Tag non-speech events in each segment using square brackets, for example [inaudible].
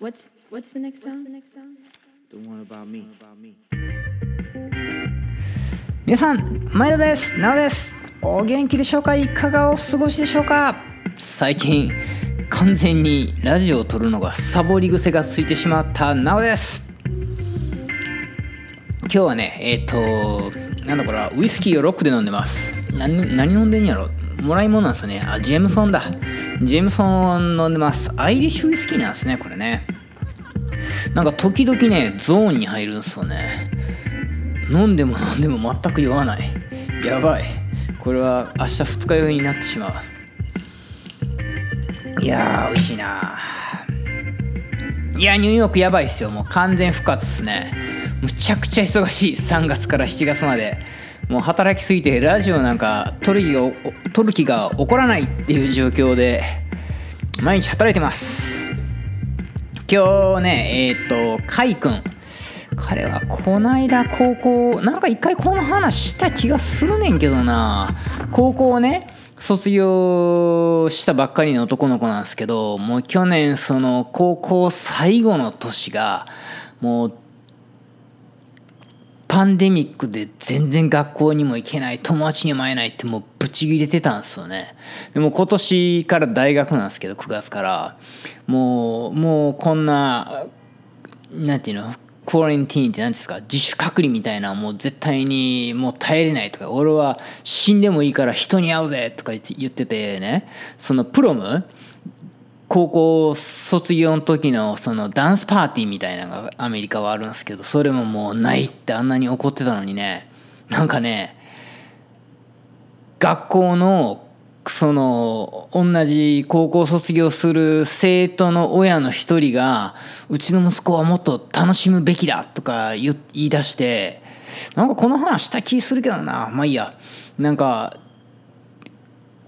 What's what's the next song? The one about me. 皆さん前田です。なおです。お元気でしょうか？いかがお過ごしでしょうか？最近完全にラジオを撮るのがサボり癖がついてしまったなおです。今日はねえっ、となんだこれは？ウイスキーをロックで飲んでます。何何飲んでんやろ？もらい物なんですね。あジェームソンだ。ジェームソン飲んでます。アイリッシュウイスキーなんですねこれね。なんか時々ねゾーンに入るんすよね。飲んでも [laughs] 飲んでも全く酔わない。やばい。これは明日二日酔いになってしまう。いやー美味しいな。いやニューヨークやばいっすよ。もう完全復活っすね。むちゃくちゃ忙しい。3月から7月まで。もう働きすぎてラジオなんか撮る気が撮る気が起こらないっていう状況で毎日働いてます。今日ねえっ、とカイ君。彼はこないだ高校なんか一回この話した気がするねんけどな。高校をね卒業したばっかりの男の子なんですけどもう去年その高校最後の年がもうパンデミックで全然学校にも行けない友達にも会えないってもうブチギレてたんですよね。でも今年から大学なんですけど9月から。もうもうこんななんていうのクオレンティーンって何ですか自主隔離みたいなもう絶対にもう耐えれないとか俺は死んでもいいから人に会うぜとか言っててね。そのプロム高校卒業の時のそのダンスパーティーみたいなのがアメリカはあるんですけどそれももうないってあんなに怒ってたのにね。なんかね学校のその同じ高校卒業する生徒の親の一人がうちの息子はもっと楽しむべきだとか言い出してなんかこの話した気するけどな。まあいいや。なんか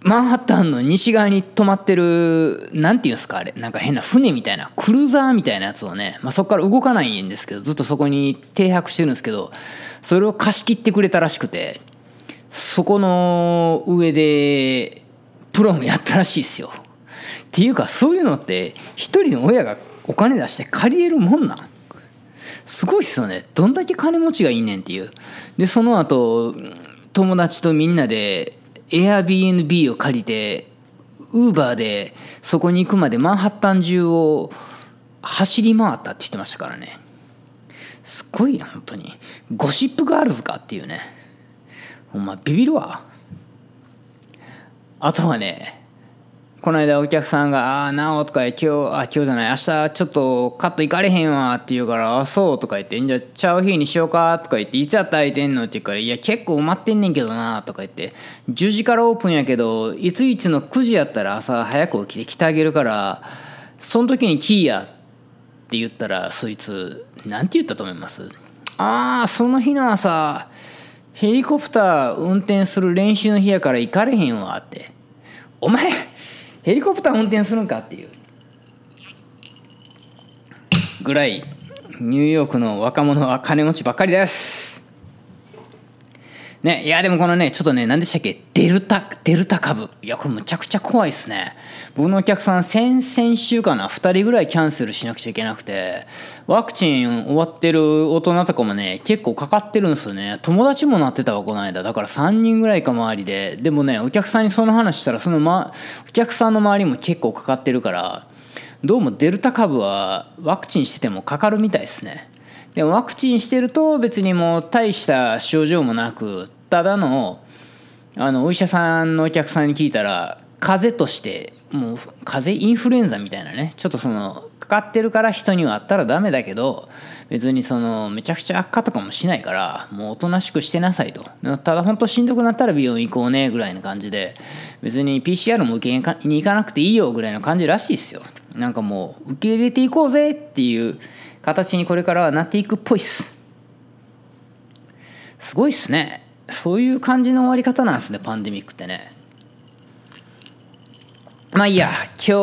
マンハッタンの西側に止まってるなんていうんですかあれ。なんか変な船みたいなクルーザーみたいなやつをね、まあ、そこから動かないんですけどずっとそこに停泊してるんですけどそれを貸し切ってくれたらしくてそこの上でプロもやったらしいですよ。っていうかそういうのって一人の親がお金出して借りれるもんなん？すごいっすよね。どんだけ金持ちがいいねんっていう。でその後友達とみんなで Airbnb を借りてウーバーでそこに行くまでマンハッタン中を走り回ったって言ってましたからね。すごいな本当に。ゴシップガールズかっていうね。ほんまビビるわ。あとはねこの間お客さんが「ああなお」とか今日あ今日じゃない明日ちょっとカット行かれへんわって言うから「あそう」とか言って「じゃあちゃう日にしようか」とか言って「いつやったら空いてんの?」って言うから「いや結構埋まってんねんけどな」とか言って「10時からオープンやけどいついつの9時やったら朝早く起きて来てあげるからその時にキーや」って言ったらそいつなんて言ったと思います？ああその日の朝ヘリコプター運転する練習の日やから行かれへんわってお前ヘリコプター運転するんかっていう。ぐらいニューヨークの若者は金持ちばっかりです。ね、いやでもこのねちょっとね何でしたっけ？デルタデルタ株。いやこれむちゃくちゃ怖いっすね。僕のお客さん先々週かな2人ぐらいキャンセルしなくちゃいけなくて。ワクチン終わってる大人とかもね結構かかってるんですよね。友達もなってたわこの間。だから3人ぐらいか周りで。でもねお客さんにその話したらその、ま、お客さんの周りも結構かかってるからどうもデルタ株はワクチンしててもかかるみたいですね。でもワクチンしてると別にもう大した症状もなくただのあのお医者さんのお客さんに聞いたら風邪としてもう風邪インフルエンザみたいなねちょっとそのかかってるから人にはあったらダメだけど別にそのめちゃくちゃ悪化とかもしないからもうおとなしくしてなさいと。ただ本当しんどくなったら病院行こうねぐらいの感じで別に PCR も受けに行かなくていいよぐらいの感じらしいですよなんかもう受け入れていこうぜっていう形にこれからはなっていくっぽいっす。すごいっすね。そういう感じの終わり方なんですねパンデミックってね。まあいいや。今日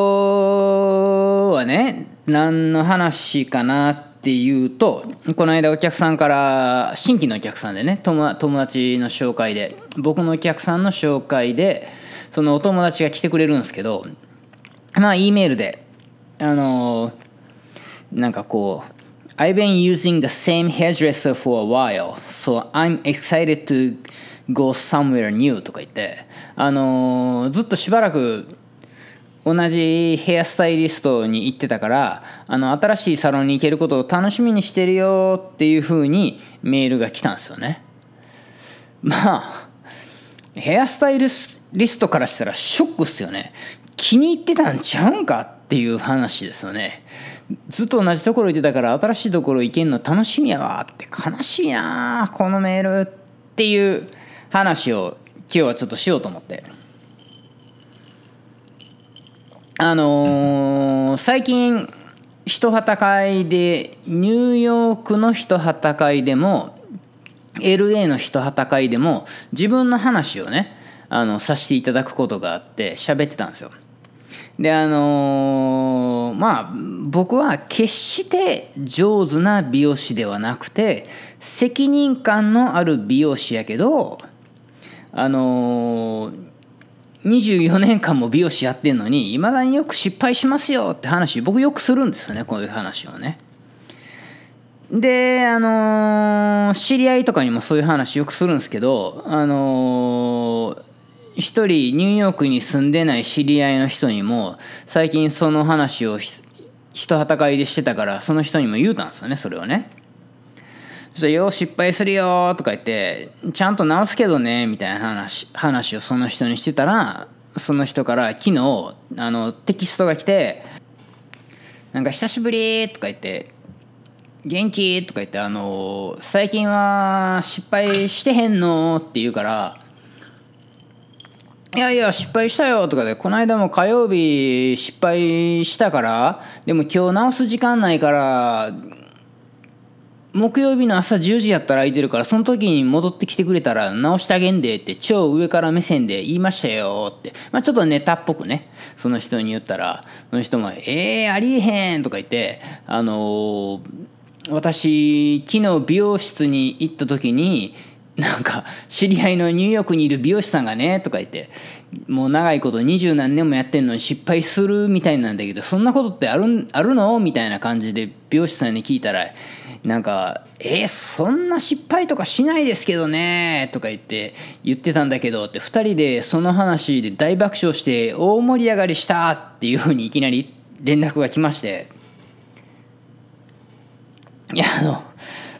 はね何の話かなっていうとこの間お客さんから新規のお客さんでね友達の紹介で僕のお客さんの紹介でそのお友達が来てくれるんですけどまあ E メールであのなんかこう I've been using the same hairdresser for a while, so I'm excited to go somewhere new とか言って、あのーずっとしばらく同じヘアスタイリストに行ってたからあの新しいサロンに行けることを楽しみにしてるよっていう風にメールが来たんですよね。まあヘアスタイリストからしたらショックっすよね。気に入ってたんちゃうんかっていう話ですよね。ずっと同じところ行ってたから新しいところ行けんの楽しみやわって悲しいなこのメールっていう話を今日はちょっとしようと思ってあのー最近一旗会でニューヨークの一旗会でも LA の一旗会でも自分の話をねあのさせていただくことがあって喋ってたんですよ。であのーまあ僕は決して上手な美容師ではなくて責任感のある美容師やけどあのー24年間も美容師やってんのにいまだによく失敗しますよって話僕よくするんですよねこういう話をね。であのー知り合いとかにもそういう話よくするんですけどあのー一人ニューヨークに住んでない知り合いの人にも最近その話をひ一旗会でしてたからその人にも言うたんですよねそれをね。そしたらよう失敗するよ」とか言って「ちゃんと直すけどね」みたいな話話をその人にしてたらその人から昨日あのテキストが来て「なんか久しぶり」とか言って「元気?」とか言ってあの「最近は失敗してへんの?」って言うから「いやいや失敗したよ」とかで「この間も火曜日失敗したからでも今日直す時間ないから木曜日の朝10時やったら空いてるからその時に戻ってきてくれたら直してあげんでって超上から目線で言いましたよって、まあ、ちょっとネタっぽくねその人に言ったらその人も「えー、ありえへん」とか言ってあのー私昨日美容室に行った時になんか知り合いのニューヨークにいる美容師さんがねとか言ってもう長いこと二十何年もやってんのに失敗するみたいなんだけどそんなことってあるあるの？みたいな感じで美容師さんに聞いたらなんか「えそんな失敗とかしないですけどね」とか言って言ってたんだけどって2人でその話で大爆笑して大盛り上がりしたっていうふうにいきなり連絡が来まして。いやあの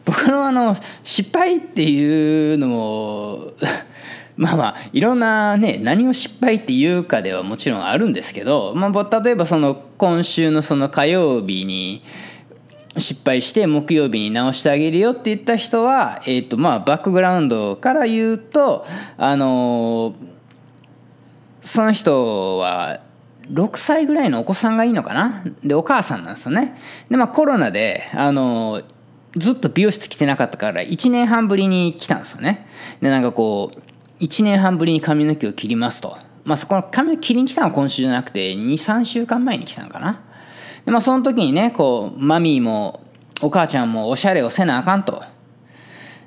僕のあの失敗っていうのも [laughs] まあまあいろんなね何を失敗っていうかではもちろんあるんですけど、まあ、例えばその今週のその火曜日に失敗して木曜日に直してあげるよって言った人は、えーとまあ、バックグラウンドから言うとあのその人は6歳ぐらいのお子さんがいいのかな？でお母さんなんですよね。でまあコロナであのずっと美容室来てなかったから1年半ぶりに来たんですよね。でなんかこう1年半ぶりに髪の毛を切りますと。まあそこの髪切りに来たのは今週じゃなくて23週間前に来たのかな。でまあその時にねこうマミーもお母ちゃんもおしゃれをせなあかんと。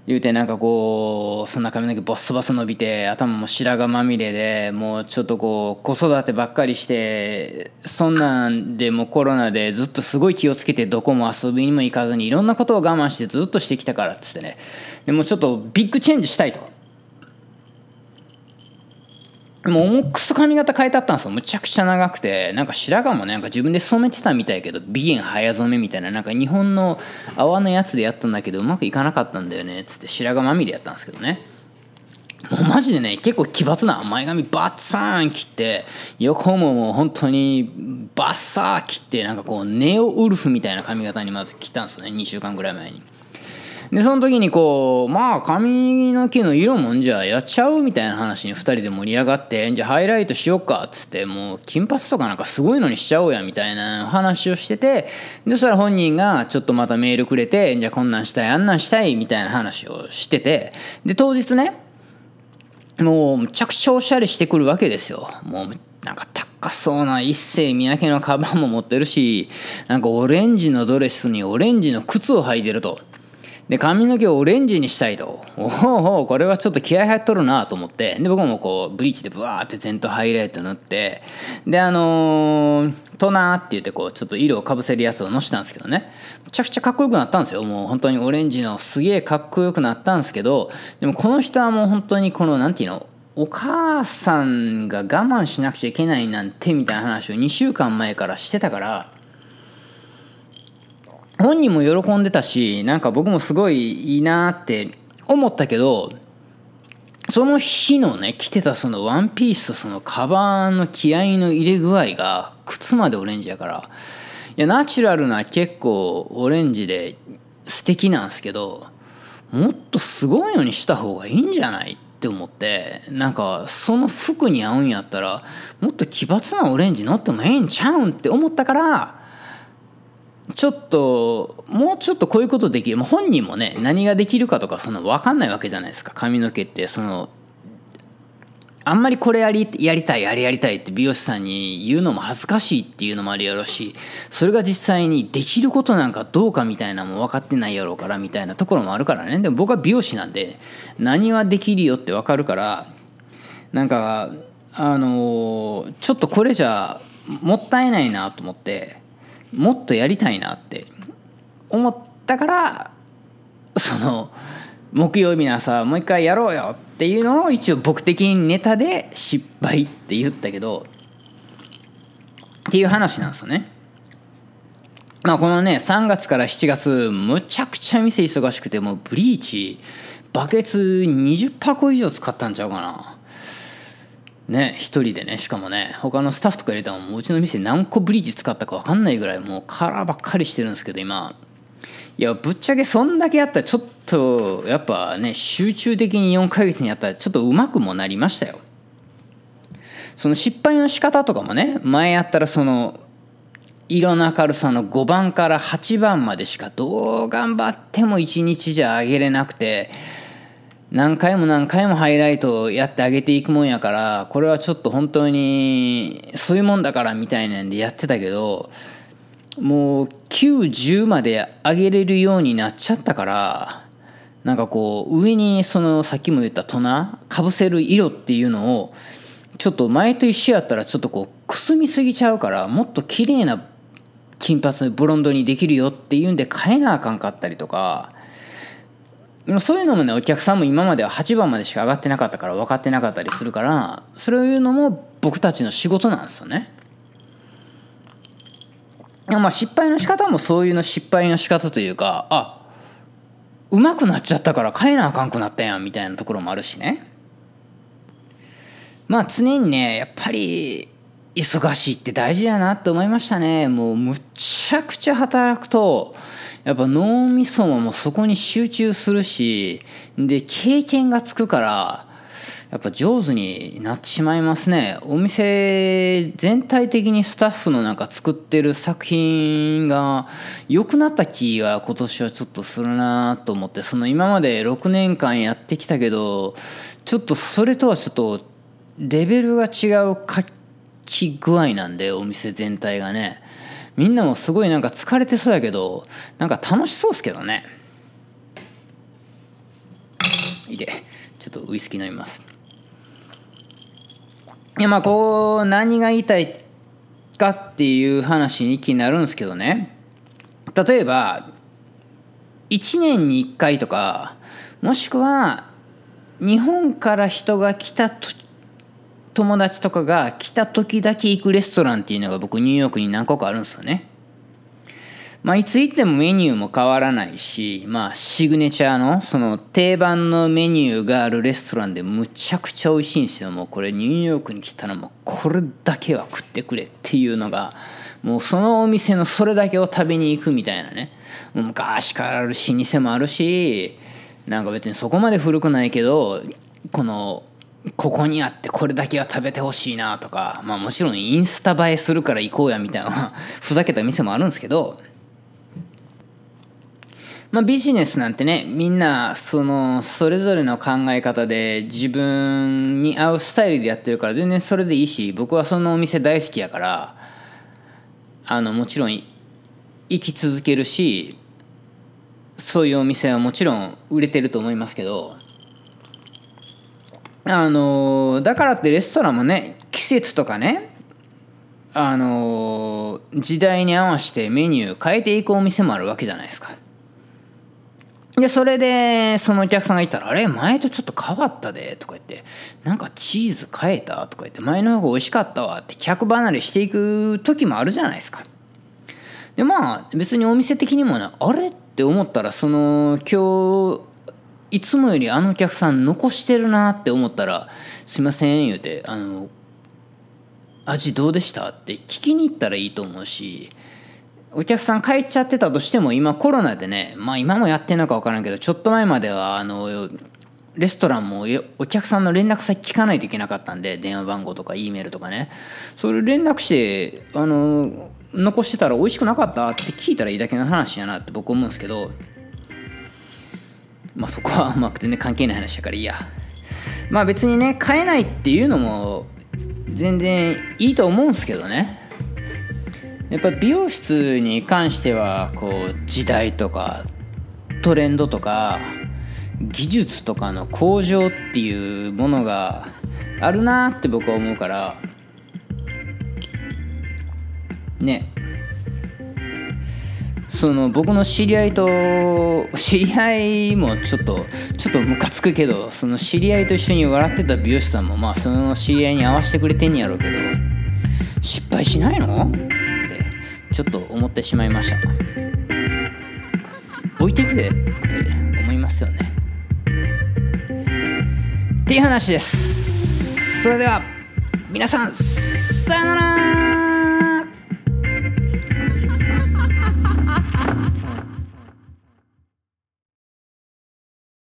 言うてなんかこうそんな髪の毛ボッソボソ伸びて頭も白髪まみれでもうちょっとこう子育てばっかりしてそんなんでもコロナでずっとすごい気をつけてどこも遊びにも行かずにいろんなことを我慢してずっとしてきたからっつってねでもちょっとビッグチェンジしたいと。もう重くそ髪型変えてあったんですよ。むちゃくちゃ長くて。なんか白髪もねなんか自分で染めてたみたいけど美颜早染めみたいな。なんか日本の泡のやつでやったんだけどうまくいかなかったんだよね。つって白髪まみれやったんですけどね。もうマジでね結構奇抜な前髪バッサーン切って横ももう本当にバッサー切ってなんかこうネオウルフみたいな髪型にまず切ったんですよね。2週間ぐらい前に。でその時にこうまあ髪の毛の色もんじゃやっちゃうみたいな話に2人で盛り上がってじゃあハイライトしよっかっつってもう金髪とかなんかすごいのにしちゃおうやみたいな話をしててでそしたら本人がちょっとまたメールくれてじゃあこんなんしたいあんなんしたいみたいな話をしててで当日ねもうむちゃくちゃおしゃれしてくるわけですよもうなんか高そうな一世三宅のカバンも持ってるしなんかオレンジのドレスにオレンジの靴を履いてると。で髪の毛をオレンジにしたいと。おおおこれはちょっと気合入っとるなと思って。で僕もこうブリーチでブワーって全頭ハイライト塗って。であのー、トナーって言ってこうちょっと色をかぶせるやつをのしたんですけどね。めちゃくちゃかっこよくなったんですよ。もう本当にオレンジのすげえかっこよくなったんですけど。でもこの人はもう本当にこのなんていうのお母さんが我慢しなくちゃいけないなんてみたいな話を2週間前からしてたから本人も喜んでたしなんか僕もすごいいいなって思ったけどその日のね着てたそのワンピースとそのカバンの気合の入れ具合が靴までオレンジやから。いやナチュラルな結構オレンジで素敵なんですけどもっとすごいのにした方がいいんじゃないって思ってなんかその服に合うんやったらもっと奇抜なオレンジ乗ってもええんちゃうんって思ったからちょっともうちょっとこういうことできる。本人もね何ができるかとかその分かんないわけじゃないですか。髪の毛ってそのあんまりこれやりやりたいあれやりたいって美容師さんに言うのも恥ずかしいっていうのもあるやろうしそれが実際にできることなんかどうかみたいなのも分かってないやろうからみたいなところもあるからね。でも僕は美容師なんで何はできるよって分かるからなんかあのちょっとこれじゃもったいないなと思ってもっとやりたいなって思ったからその木曜日の朝もう一回やろうよっていうのを一応僕的にネタで失敗って言ったけどっていう話なんですよね。まあこのね3月から7月むちゃくちゃ店忙しくてもうブリーチバケツ20箱以上使ったんちゃうかな。ね一人でねしかもね他のスタッフとか入れたらもううちの店何個ブリーチ使ったか分かんないぐらいもうカラーばっかりしてるんですけど今。いやぶっちゃけそんだけやったらちょっとやっぱね集中的に4ヶ月にやったらちょっとうまくもなりましたよ。その失敗の仕方とかもね前やったらその色の明るさの5番から8番までしかどう頑張っても1日じゃ上げれなくて何回も何回もハイライトをやってあげていくもんやからこれはちょっと本当にそういうもんだからみたいなんでやってたけどもう910まで上げれるようになっちゃったからなんかこう上にそのさっきも言ったトナかぶせる色っていうのをちょっと前と一緒やったらちょっとこうくすみすぎちゃうからもっと綺麗な金髪ブロンドにできるよっていうんで変えなあかんかったりとかそういうのもねお客さんも今までは8番までしか上がってなかったから分かってなかったりするからそういうのも僕たちの仕事なんですよね。まあ失敗の仕方もそういうの失敗の仕方というかあうまくなっちゃったから変えなあかんくなったやんみたいなところもあるしね。まあ常にねやっぱり忙しいって大事やなって思いましたね。もうむちゃくちゃ働くとやっぱ脳みそももうそこに集中するしで経験がつくからやっぱ上手になってしまいますね。お店全体的にスタッフのなんか作ってる作品が良くなった気が今年はちょっとするなと思ってその今まで6年間やってきたけどちょっとそれとはちょっとレベルが違う活気具合なんでお店全体がね。みんなもすごいなんか疲れてそうやけどなんか楽しそうっすけどね。いでちょっとウイスキー飲みます。いやまあこう何が言いたいかっていう話に気になるんですけどね。例えば1年に1回とかもしくは日本から人が来た時友達とかが来た時だけ行くレストランっていうのが僕ニューヨークに何個かあるんですよね。まあ、いつ行ってもメニューも変わらないし、まあ、シグネチャーの、その定番のメニューがあるレストランでむちゃくちゃ美味しいんですよ。もうこれニューヨークに来たらもうこれだけは食ってくれっていうのが、もうそのお店のそれだけを食べに行くみたいなね。昔からある老舗もあるし、なんか別にそこまで古くないけど、このここにあってこれだけは食べてほしいなとか、まあもちろんインスタ映えするから行こうやみたいな [laughs] ふざけた店もあるんですけど、まあビジネスなんてね、みんなそのそれぞれの考え方で自分に合うスタイルでやってるから全然それでいいし、僕はそのお店大好きやから、あのもちろん行き続けるし、そういうお店はもちろん売れてると思いますけどあのだからってレストランもね季節とかねあの時代に合わせてメニュー変えていくお店もあるわけじゃないですか。で、それで、そのお客さんが言ったら、あれ前とちょっと変わったで、とか言って、なんかチーズ変えた？とか言って、前の方が美味しかったわって客離れしていく時もあるじゃないですか。で、まあ、別にお店的にもね、あれ？って思ったら、その、今日、いつもよりあのお客さん残してるなって思ったら、すいません、言うて、あの、味どうでしたって聞きに行ったらいいと思うし、お客さん帰っちゃってたとしても今コロナでねまあ今もやってんのか分からんけどちょっと前まではあのレストランもお客さんの連絡先聞かないといけなかったんで電話番号とか E メールとかね。それ連絡してあの残してたら美味しくなかったって聞いたらいいだけの話やなって僕思うんですけどまあそこはうまくてね関係ない話だからいいや。まあ別にね買えないっていうのも全然いいと思うんすけどね。やっぱ美容室に関してはこう時代とかトレンドとか技術とかの向上っていうものがあるなって僕は思うから。ね。その僕の知り合いと知り合いもちょっとちょっとムカつくけどその知り合いと一緒に笑ってた美容師さんもまあその知り合いに合わせてくれてんやろうけど失敗しないの？ってちょっと思ってしまいました。置いてくれって思いますよね。っていう話です。それでは皆さんさよなら。